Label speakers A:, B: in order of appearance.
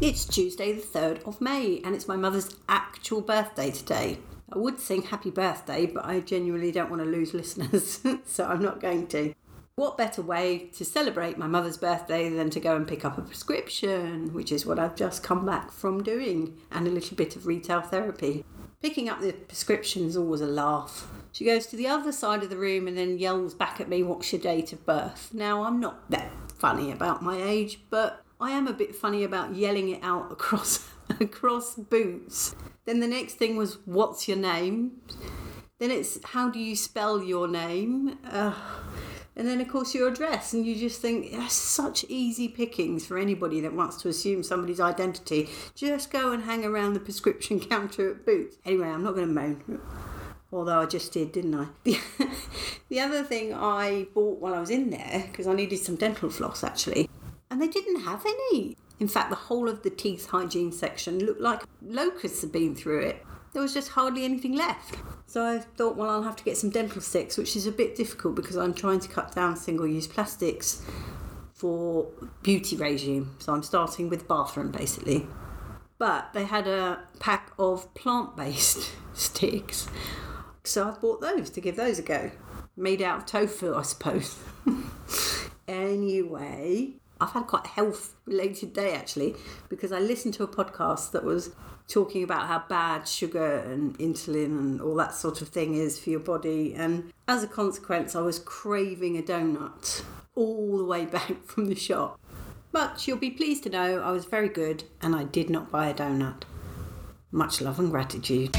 A: It's Tuesday, the 3rd of May, and it's my mother's actual birthday today. I would sing happy birthday, but I genuinely don't want to lose listeners, so I'm not going to. What better way to celebrate my mother's birthday than to go and pick up a prescription, which is what I've just come back from doing, and a little bit of retail therapy. Picking up the prescription is always a laugh. She goes to the other side of the room and then yells back at me, What's your date of birth? Now, I'm not that funny about my age, but I am a bit funny about yelling it out across across Boots. Then the next thing was, What's your name? Then it's, How do you spell your name? Uh, and then, of course, your address, and you just think that's such easy pickings for anybody that wants to assume somebody's identity. Just go and hang around the prescription counter at Boots. Anyway, I'm not going to moan. Although I just did, didn't I? The, the other thing I bought while I was in there, because I needed some dental floss actually, and they didn't have any. In fact, the whole of the teeth hygiene section looked like locusts had been through it. There was just hardly anything left. So I thought, well, I'll have to get some dental sticks, which is a bit difficult because I'm trying to cut down single use plastics for beauty regime. So I'm starting with bathroom basically. But they had a pack of plant based sticks. So I've bought those to give those a go. Made out of tofu, I suppose. anyway, I've had quite a health related day actually because I listened to a podcast that was talking about how bad sugar and insulin and all that sort of thing is for your body. And as a consequence, I was craving a donut all the way back from the shop. But you'll be pleased to know I was very good and I did not buy a donut. Much love and gratitude.